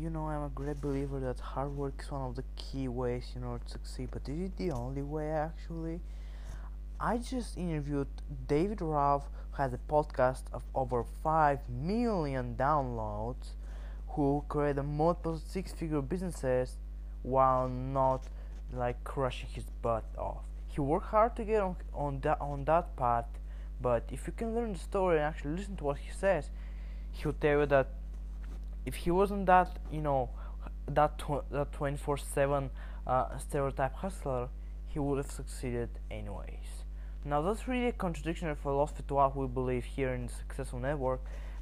you know, I'm a great believer that hard work is one of the key ways in order to succeed, but is it the only way actually? I just interviewed David Ralph, who has a podcast of over 5 million downloads, who created multiple six figure businesses while not like crushing his butt off. He worked hard to get on, on that on that path, but if you can learn the story and actually listen to what he says, he'll tell you that if he wasn't that you know that tw- that 24/7 uh, stereotype hustler, he would have succeeded anyways. Now that's really a contradiction of philosophy to what we believe here in the Successful Network,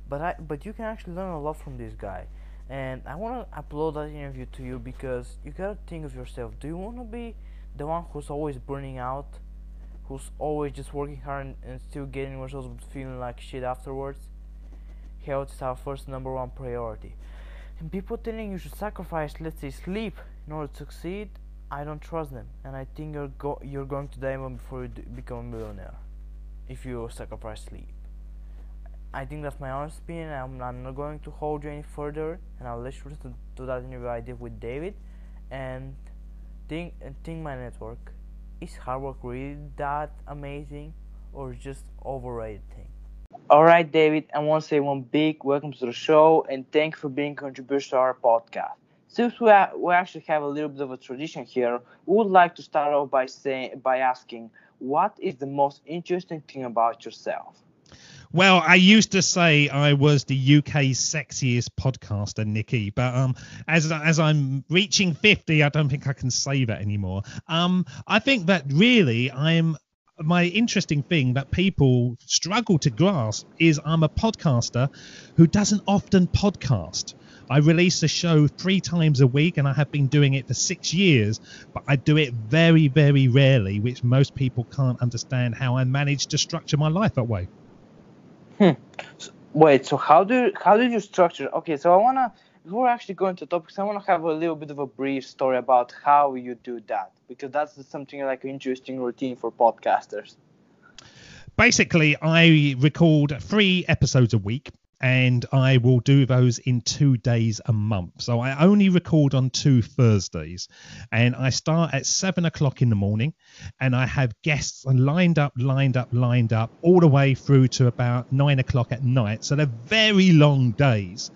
but I but you can actually learn a lot from this guy. And I want to upload that interview to you because you gotta think of yourself. Do you want to be the one who's always burning out, who's always just working hard and, and still getting results but feeling like shit afterwards? Health is our first number one priority. And people telling you should sacrifice, let's say, sleep in order to succeed, I don't trust them. And I think you're go- you're going to die before you become a millionaire if you sacrifice sleep. I think that's my honest opinion. I'm, I'm not going to hold you any further, and I'll let you listen to that interview I did with David. And think and think my network is hard work really that amazing, or just overrated? All right, David, I want to say one big welcome to the show and thank you for being a contributor to our podcast. Since we, are, we actually have a little bit of a tradition here, we would like to start off by saying by asking, what is the most interesting thing about yourself? Well, I used to say I was the UK's sexiest podcaster, Nikki, but um, as as I'm reaching 50, I don't think I can say that anymore. Um, I think that really I'm my interesting thing that people struggle to grasp is I'm a podcaster who doesn't often podcast. I release a show three times a week and I have been doing it for six years, but I do it very, very rarely, which most people can't understand how I manage to structure my life that way. Hmm. Wait, so how do how did you structure? Okay, so I wanna before actually going to topics, I wanna have a little bit of a brief story about how you do that because that's something like an interesting routine for podcasters. Basically, I record three episodes a week and I will do those in two days a month. So I only record on two Thursdays, and I start at seven o'clock in the morning, and I have guests lined up, lined up, lined up, all the way through to about nine o'clock at night. So they're very long days,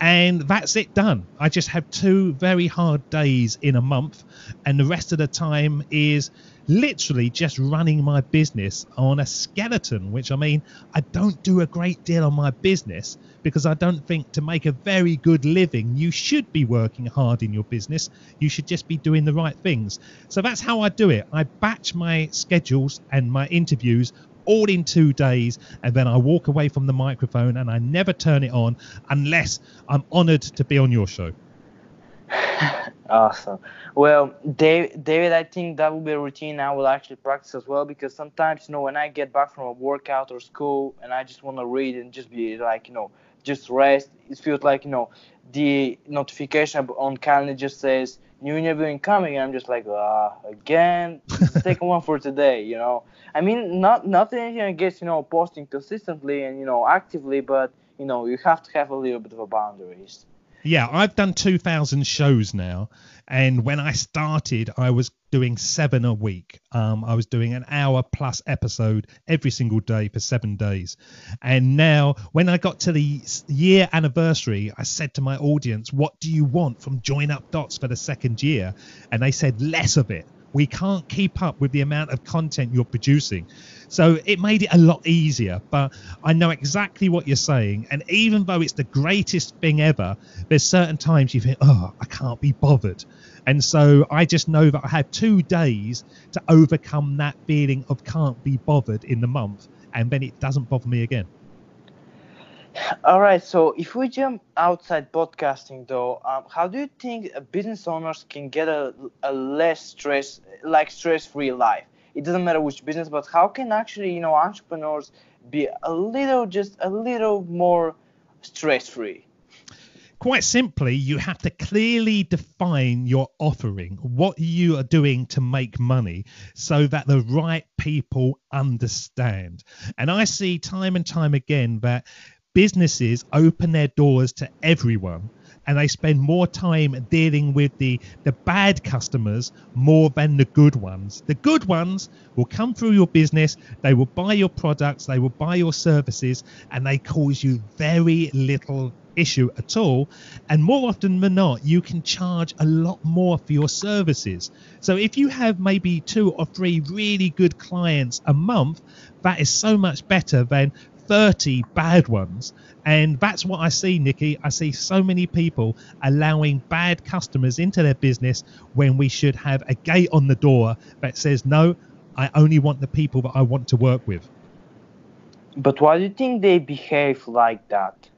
and that's it done. I just have two very hard days in a month, and the rest of the time is literally just running my business on a skeleton, which I mean, I don't do a great deal on my business because I don't think to make a very good living, you should be working hard in your business. You should just be doing the right things. So that's how I do it. I batch my schedules and my interviews all in two days and then I walk away from the microphone and I never turn it on unless I'm honored to be on your show. Awesome. Well, David, David, I think that will be a routine I will actually practice as well because sometimes, you know, when I get back from a workout or school and I just want to read and just be like, you know, just rest, it feels like, you know, the notification on calendar just says new interview incoming, and I'm just like, ah, again, take one for today, you know. I mean, not nothing against, you know, posting consistently and you know actively, but you know, you have to have a little bit of a boundaries. Yeah, I've done 2,000 shows now. And when I started, I was doing seven a week. Um, I was doing an hour plus episode every single day for seven days. And now, when I got to the year anniversary, I said to my audience, What do you want from Join Up Dots for the second year? And they said, Less of it. We can't keep up with the amount of content you're producing. So it made it a lot easier. But I know exactly what you're saying. And even though it's the greatest thing ever, there's certain times you think, oh, I can't be bothered. And so I just know that I have two days to overcome that feeling of can't be bothered in the month. And then it doesn't bother me again. All right. So if we jump outside podcasting, though, um, how do you think business owners can get a, a less stress, like stress-free life? It doesn't matter which business, but how can actually, you know, entrepreneurs be a little, just a little more stress-free? Quite simply, you have to clearly define your offering, what you are doing to make money, so that the right people understand. And I see time and time again that businesses open their doors to everyone and they spend more time dealing with the the bad customers more than the good ones. The good ones will come through your business, they will buy your products, they will buy your services, and they cause you very little issue at all. And more often than not, you can charge a lot more for your services. So if you have maybe two or three really good clients a month, that is so much better than 30 bad ones. And that's what I see, Nikki. I see so many people allowing bad customers into their business when we should have a gate on the door that says, no, I only want the people that I want to work with. But why do you think they behave like that?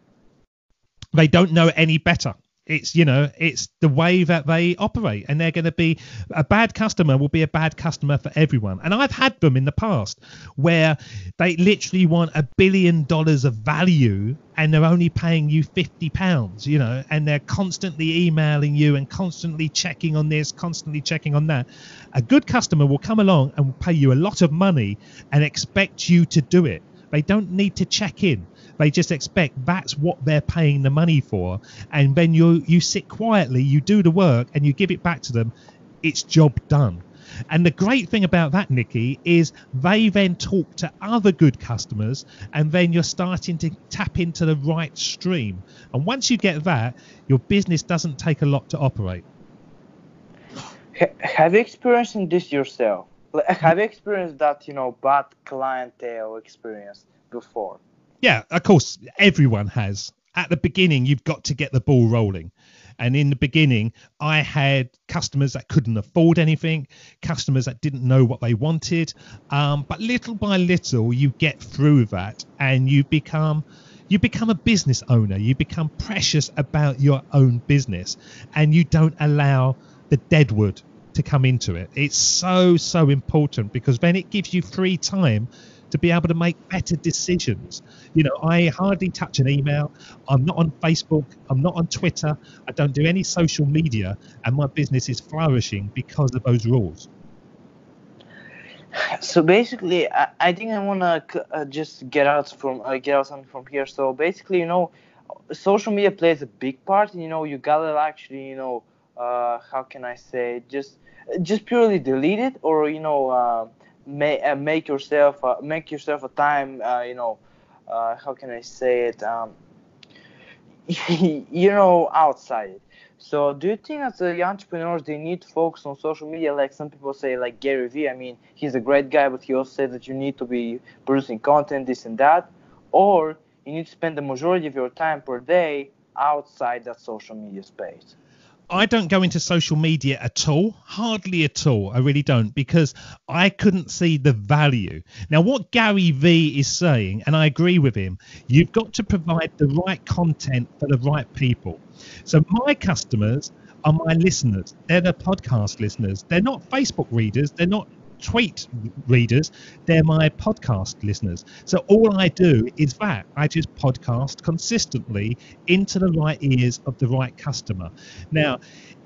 They don't know any better it's you know it's the way that they operate and they're going to be a bad customer will be a bad customer for everyone. And i've had them in the past where they literally want a billion dollars of value and they're only paying you 50 pounds you know and they're constantly emailing you and constantly checking on this constantly checking on that. A good customer will come along and pay you a lot of money and expect you to do it. They don't need to check in they just expect that's what they're paying the money for. And then you you sit quietly, you do the work, and you give it back to them. It's job done. And the great thing about that, Nikki, is they then talk to other good customers, and then you're starting to tap into the right stream. And once you get that, your business doesn't take a lot to operate. Have you experienced this yourself? Have you experienced that, you know, bad clientele experience before? Yeah, of course, everyone has. At the beginning, you've got to get the ball rolling. And in the beginning, I had customers that couldn't afford anything, customers that didn't know what they wanted. Um, but little by little, you get through that and you become you become a business owner. You become precious about your own business and you don't allow the deadwood to come into it. It's so, so important because then it gives you free time to be able to make better decisions. You know, I hardly touch an email. I'm not on Facebook. I'm not on Twitter. I don't do any social media, and my business is flourishing because of those rules. So basically, I, I think I want to uh, just get out from uh, get out something from here. So basically, you know, social media plays a big part. You know, you gotta actually, you know, uh, how can I say, just just purely delete it, or you know uh, make uh, yourself uh, make yourself a time uh, you know uh, how can I say it um, you know outside. So do you think as a entrepreneurs they need to focus on social media? Like some people say like Gary Vee I mean he's a great guy but he also said that you need to be producing content this and that. Or you need to spend the majority of your time per day outside that social media space I don't go into social media at all, hardly at all. I really don't because I couldn't see the value. Now, what Gary Vee is saying, and I agree with him, you've got to provide the right content for the right people. So, my customers are my listeners. They're the podcast listeners. They're not Facebook readers. They're not tweet readers, they're my podcast listeners. So all I do is that I just podcast consistently into the right ears of the right customer. Now,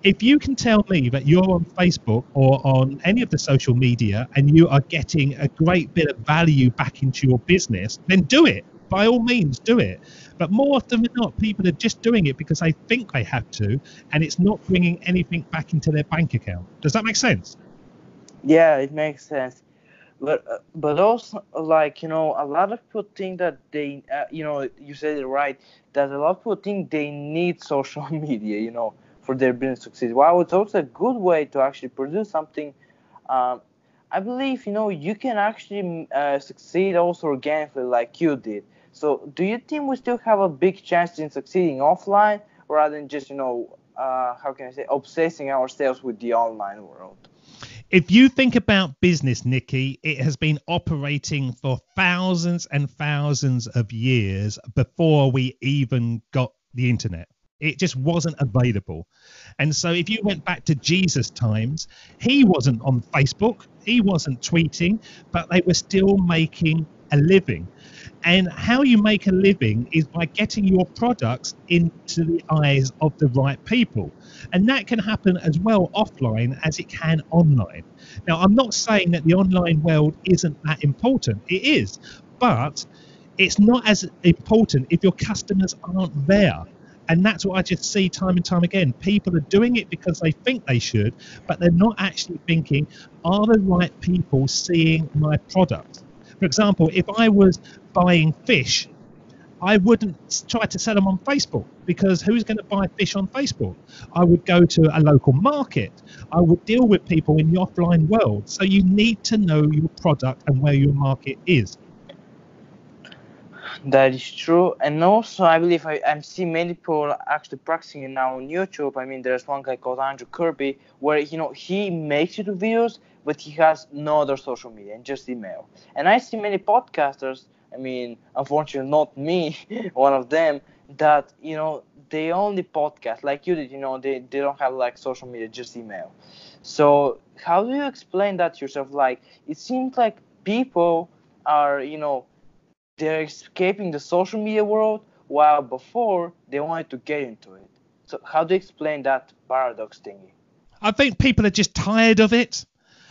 if you can tell me that you're on Facebook or on any of the social media and you are getting a great bit of value back into your business, then do it. By all means, do it. But more often than not, people are just doing it because they think they have to, and it's not bringing anything back into their bank account. Does that make sense? Yeah, it makes sense. But uh, but also like you know a lot of people think that they uh, you know you said it right that a lot of people think they need social media you know for their business to succeed. While it's also a good way to actually produce something, um, I believe you know you can actually uh, succeed also organically like you did. So do you think we still have a big chance in succeeding offline rather than just you know uh, how can I say obsessing ourselves with the online world? If you think about business, Nikki, it has been operating for thousands and thousands of years before we even got the internet. It just wasn't available. And so if you went back to Jesus' times, he wasn't on Facebook, he wasn't tweeting, but they were still making a living. And how you make a living is by getting your products into the eyes of the right people. And that can happen as well offline as it can online. Now, I'm not saying that the online world isn't that important, it is, but it's not as important if your customers aren't there. And that's what I just see time and time again. People are doing it because they think they should, but they're not actually thinking, are the right people seeing my product? For example, if I was buying fish I wouldn't try to sell them on Facebook because who's going to buy fish on Facebook? I would go to a local market. I would deal with people in the offline world. So you need to know your product and where your market is. That is true, and also I believe I, I'm seeing many people actually practicing it now on YouTube. I mean, there's one guy called Andrew Kirby where you know he makes YouTube videos, but he has no other social media and just email. And I see many podcasters I mean, unfortunately, not me, one of them, that, you know, they only podcast like you did, you know, they, they don't have like social media, just email. So, how do you explain that yourself? Like, it seems like people are, you know, they're escaping the social media world while before they wanted to get into it. So, how do you explain that paradox thingy? I think people are just tired of it.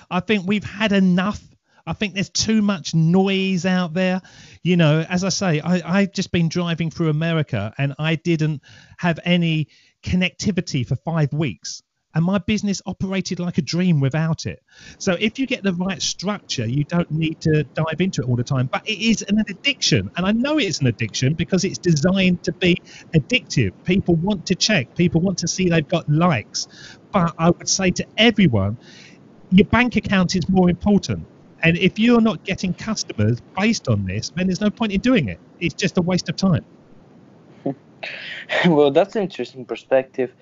I think we've had enough I think there's too much noise out there. You know, as I say, I, I've just been driving through America and I didn't have any connectivity for five weeks. And my business operated like a dream without it. So if you get the right structure, you don't need to dive into it all the time. But it is an addiction. And I know it's an addiction because it's designed to be addictive. People want to check, people want to see they've got likes. But I would say to everyone, your bank account is more important and if you're not getting customers based on this, then there's no point in doing it. It's just a waste of time. well, that's an interesting perspective.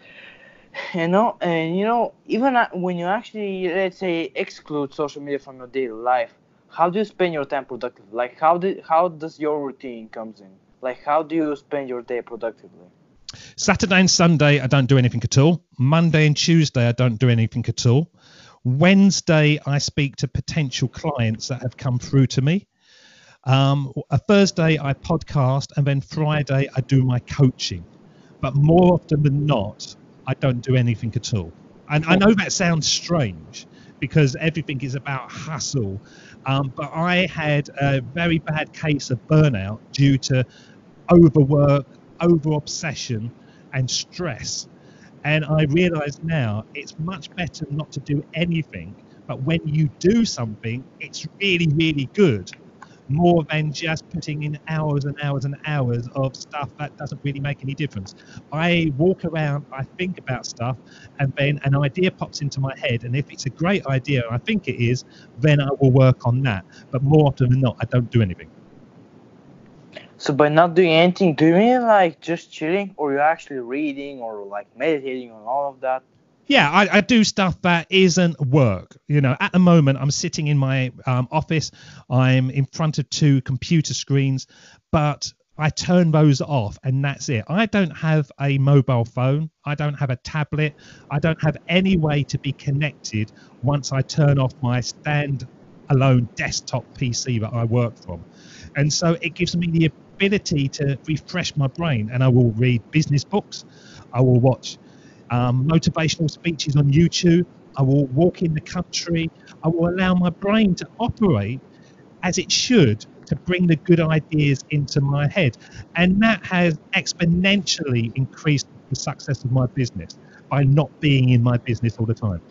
You know, and you know, even when you actually, let's say, exclude social media from your daily life, how do you spend your time productively? Like, how do how does your routine comes in? Like, how do you spend your day productively? Saturday and Sunday, I don't do anything at all. Monday and Tuesday, I don't do anything at all. Wednesday, I speak to potential clients that have come through to me. Um, a Thursday, I podcast, and then Friday, I do my coaching. But more often than not, I don't do anything at all. And I know that sounds strange because everything is about hustle. Um, but I had a very bad case of burnout due to overwork, over obsession, and stress. And I realize now it's much better not to do anything, but when you do something, it's really, really good. More than just putting in hours and hours and hours of stuff that doesn't really make any difference. I walk around, I think about stuff, and then an idea pops into my head. And if it's a great idea, I think it is, then I will work on that. But more often than not, I don't do anything. So by not doing anything, do you mean like just chilling, or you're actually reading, or like meditating on all of that? Yeah, I, I, do stuff that isn't work. You know, at the moment, I'm sitting in my um, office. I'm in front of two computer screens, but I turn those off, and that's it. I don't have a mobile phone. I don't have a tablet. I don't have any way to be connected once I turn off my stand-alone desktop PC that I work from. And so it gives me the ability to refresh my brain, and I will read business books. I will watch um, motivational speeches on YouTube. I will walk in the country. I will allow my brain to operate as it should to bring the good ideas into my head. And that has exponentially increased the success of my business by not being in my business all the time.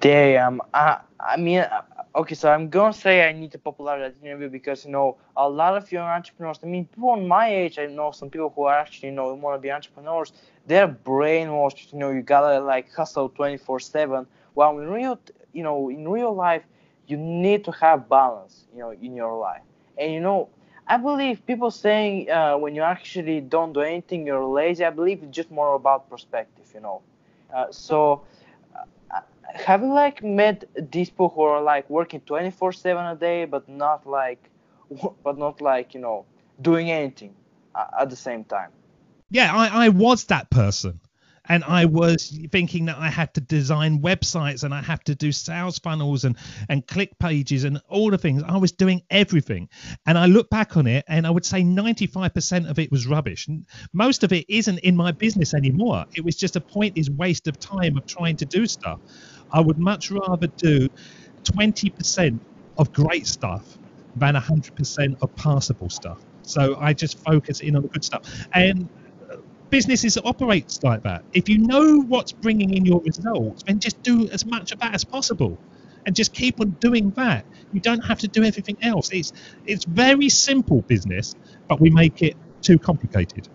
Damn. I, I mean, okay, so I'm gonna say I need to popularize that interview because you know a lot of young entrepreneurs. I mean, people on my age, I know some people who are actually you know want to be entrepreneurs. They're brainwashed. You know, you gotta like hustle 24/7. While in real, you know, in real life, you need to have balance. You know, in your life, and you know. I believe people saying uh, when you actually don't do anything, you're lazy. I believe it's just more about perspective, you know. Uh, so have you like met these people who are like working 24 7 a day but not like but not like you know doing anything at the same time yeah i, I was that person and I was thinking that I had to design websites and I have to do sales funnels and and click pages and all the things. I was doing everything, and I look back on it and I would say 95% of it was rubbish. Most of it isn't in my business anymore. It was just a pointless waste of time of trying to do stuff. I would much rather do 20% of great stuff than 100% of passable stuff. So I just focus in on the good stuff. And businesses operates like that. If you know what's bringing in your results, then just do as much of that as possible, and just keep on doing that. You don't have to do everything else. It's it's very simple business, but we make it too complicated.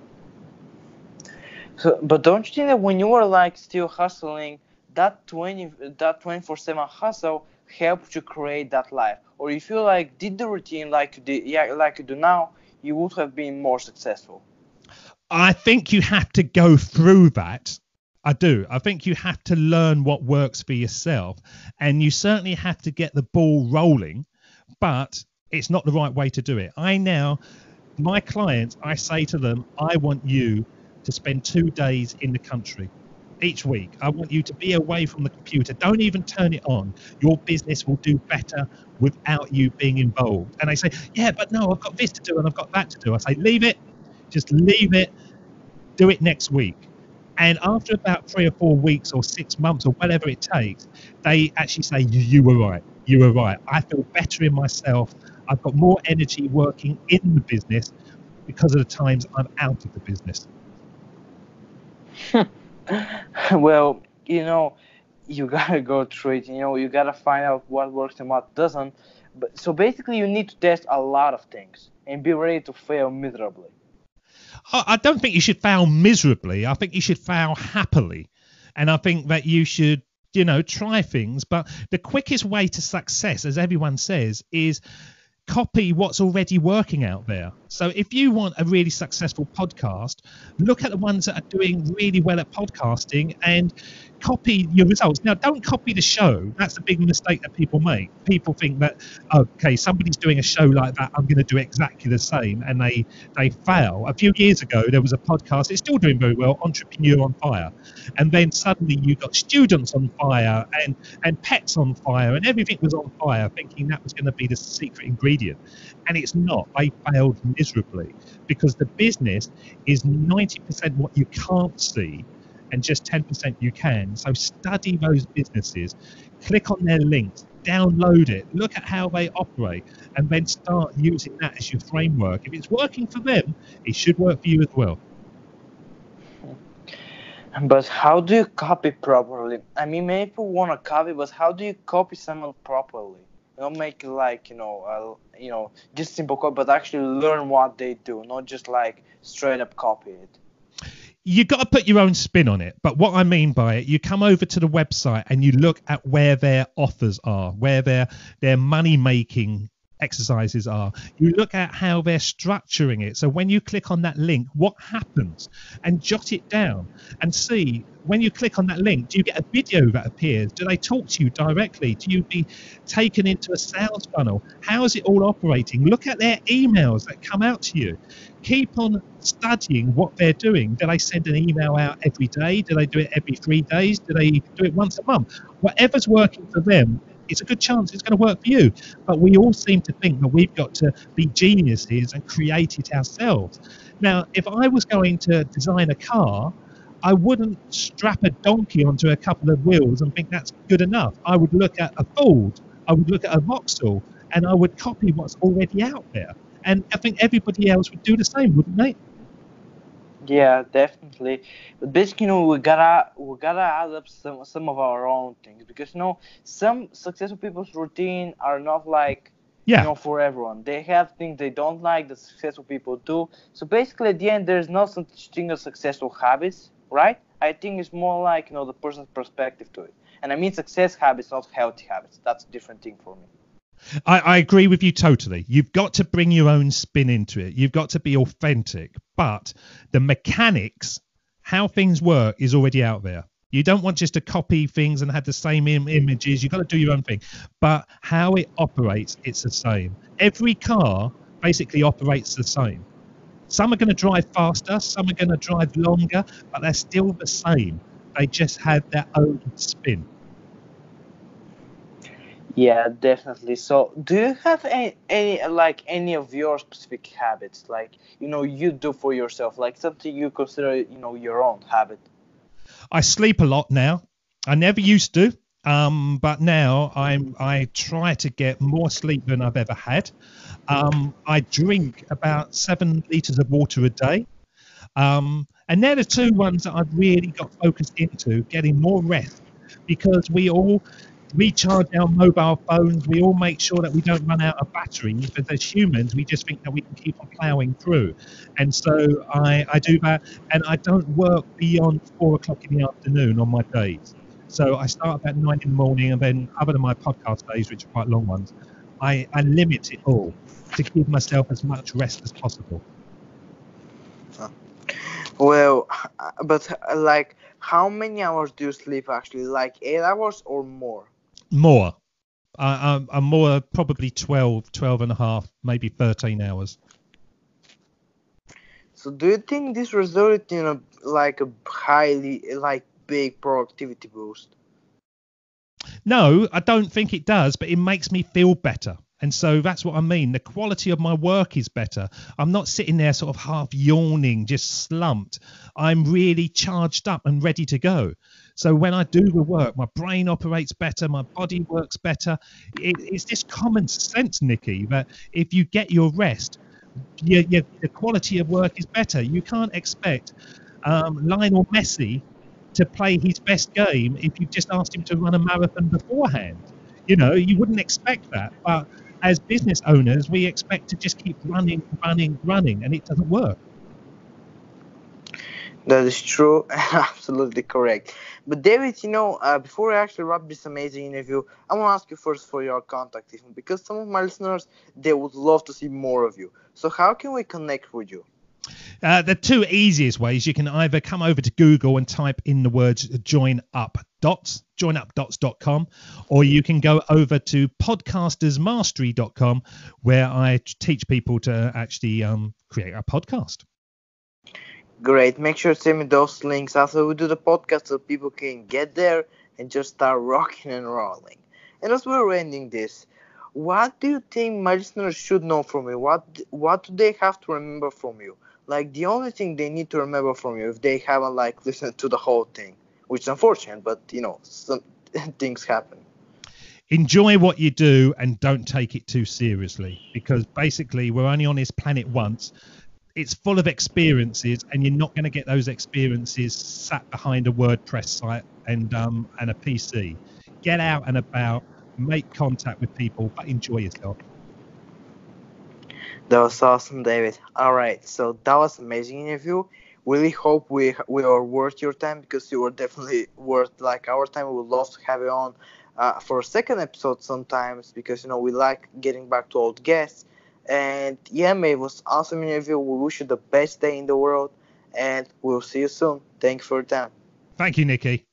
So, but don't you think that when you were like still hustling, that twenty that twenty four seven hustle helped you create that life, or if you like did the routine like you did, yeah, like you do now, you would have been more successful. I think you have to go through that. I do. I think you have to learn what works for yourself, and you certainly have to get the ball rolling, but it's not the right way to do it. I now, my clients, I say to them, I want you to spend two days in the country each week. I want you to be away from the computer. Don't even turn it on. Your business will do better without you being involved. And they say, Yeah, but no, I've got this to do and I've got that to do. I say, Leave it. Just leave it. Do it next week. And after about three or four weeks or six months or whatever it takes, they actually say, You were right. You were right. I feel better in myself. I've got more energy working in the business because of the times I'm out of the business. well, you know, you gotta go through it. You know, you gotta find out what works and what doesn't. But so basically, you need to test a lot of things and be ready to fail miserably. I don't think you should fail miserably. I think you should fail happily, and I think that you should, you know, try things. But the quickest way to success, as everyone says, is copy what's already working out there. So if you want a really successful podcast, look at the ones that are doing really well at podcasting and copy your results. Now, don't copy the show. That's a big mistake that people make. People think that okay, somebody's doing a show like that, I'm going to do exactly the same, and they they fail. A few years ago, there was a podcast. It's still doing very well, Entrepreneur on Fire, and then suddenly you got students on fire and and pets on fire, and everything was on fire, thinking that was going to be the secret ingredient, and it's not. They failed miserably because the business is 90% what you can't see and just 10% you can. So study those businesses, click on their links, download it, look at how they operate, and then start using that as your framework. If it's working for them, it should work for you as well. But how do you copy properly? I mean, many people want to copy, but how do you copy someone properly? Not make like you know, you know, just simple copy, but actually learn what they do, not just like straight up copy it you got to put your own spin on it. But what I mean by it, you come over to the website and you look at where their offers are, where their their money making exercises are. You look at how they're structuring it. So when you click on that link, what happens? And jot it down and see when you click on that link, do you get a video that appears? Do they talk to you directly? Do you be taken into a sales funnel? How is it all operating? Look at their emails that come out to you. Keep on studying what they're doing. Do they send an email out every day? Do they do it every three days? Do they do it once a month? Whatever's working for them, it's a good chance it's going to work for you. But we all seem to think that we've got to be geniuses and create it ourselves. Now, if I was going to design a car, I wouldn't strap a donkey onto a couple of wheels and think that's good enough. I would look at a Ford, I would look at a Vauxhall, and I would copy what's already out there. And I think everybody else would do the same, wouldn't they? Yeah, definitely. But basically, you know, we gotta we gotta add up some some of our own things because you know some successful people's routine are not like yeah. you know for everyone. They have things they don't like that successful people do. So basically, at the end, there's no such thing as successful habits right? I think it's more like you know the person's perspective to it. And I mean success habits, not healthy habits. That's a different thing for me. I, I, agree with you totally. You've got to bring your own spin into it. You've got to be authentic. But the mechanics, how things work, is already out there. You don't want just to copy things and have the same Im- images. You've got to do your own thing. But how it operates, it's the same. Every car basically operates the same. Some are going to drive faster, some are going to drive longer, but they're still the same. They just have their own spin. Yeah, definitely. So, do you have any, any like any of your specific habits, like you know you do for yourself, like something you consider you know your own habit? I sleep a lot now. I never used to, um, but now I'm I try to get more sleep than I've ever had. Um, I drink about seven liters of water a day. Um, And they're the two ones that I've really got focused into, getting more rest, because we all recharge our mobile phones. We all make sure that we don't run out of battery. But as humans, we just think that we can keep on ploughing through. And so I, I do that, and I don't work beyond four o'clock in the afternoon on my days. So I start about nine in the morning, and then other than my podcast days, which are quite long ones, I, I limit it all to give myself as much rest as possible. Well, uh, but uh, like, how many hours do you sleep actually? Like eight hours or more? More. I, I'm, I'm more probably 12, 12 and a half, maybe 13 hours. So do you think this resulted in a like a highly like big productivity boost? No, I don't think it does, but it makes me feel better. And so that's what I mean. The quality of my work is better. I'm not sitting there sort of half yawning, just slumped. I'm really charged up and ready to go. So when I do the work, my brain operates better, my body works better. It, it's just common sense, Nikki, that if you get your rest, the quality of work is better. You can't expect um, Lionel Messi to play his best game if you just asked him to run a marathon beforehand. You know, you wouldn't expect that. But as business owners, we expect to just keep running, running, running, and it doesn't work. That is true, absolutely correct. But David, you know, uh, before I actually wrap this amazing interview, I want to ask you first for your contact info because some of my listeners they would love to see more of you. So how can we connect with you? Uh, the two easiest ways you can either come over to Google and type in the words join up dots, joinupdots.com, or you can go over to podcastersmastery.com where I teach people to actually um, create a podcast. Great. Make sure to send me those links after we do the podcast so people can get there and just start rocking and rolling. And as we're ending this, what do you think my listeners should know from you? What what do they have to remember from you? Like the only thing they need to remember from you if they haven't like listened to the whole thing which is unfortunate but you know some things happen. Enjoy what you do and don't take it too seriously because basically we're only on this planet once. It's full of experiences and you're not going to get those experiences sat behind a wordpress site and um, and a pc get out and about make contact with people but enjoy yourself that was awesome, David. All right, so that was amazing interview. Really hope we we are worth your time because you were definitely worth like our time. We would love to have you on uh, for a second episode sometimes because you know we like getting back to old guests. And yeah, mate, it was awesome interview. We wish you the best day in the world, and we'll see you soon. Thank you for your time. Thank you, Nikki.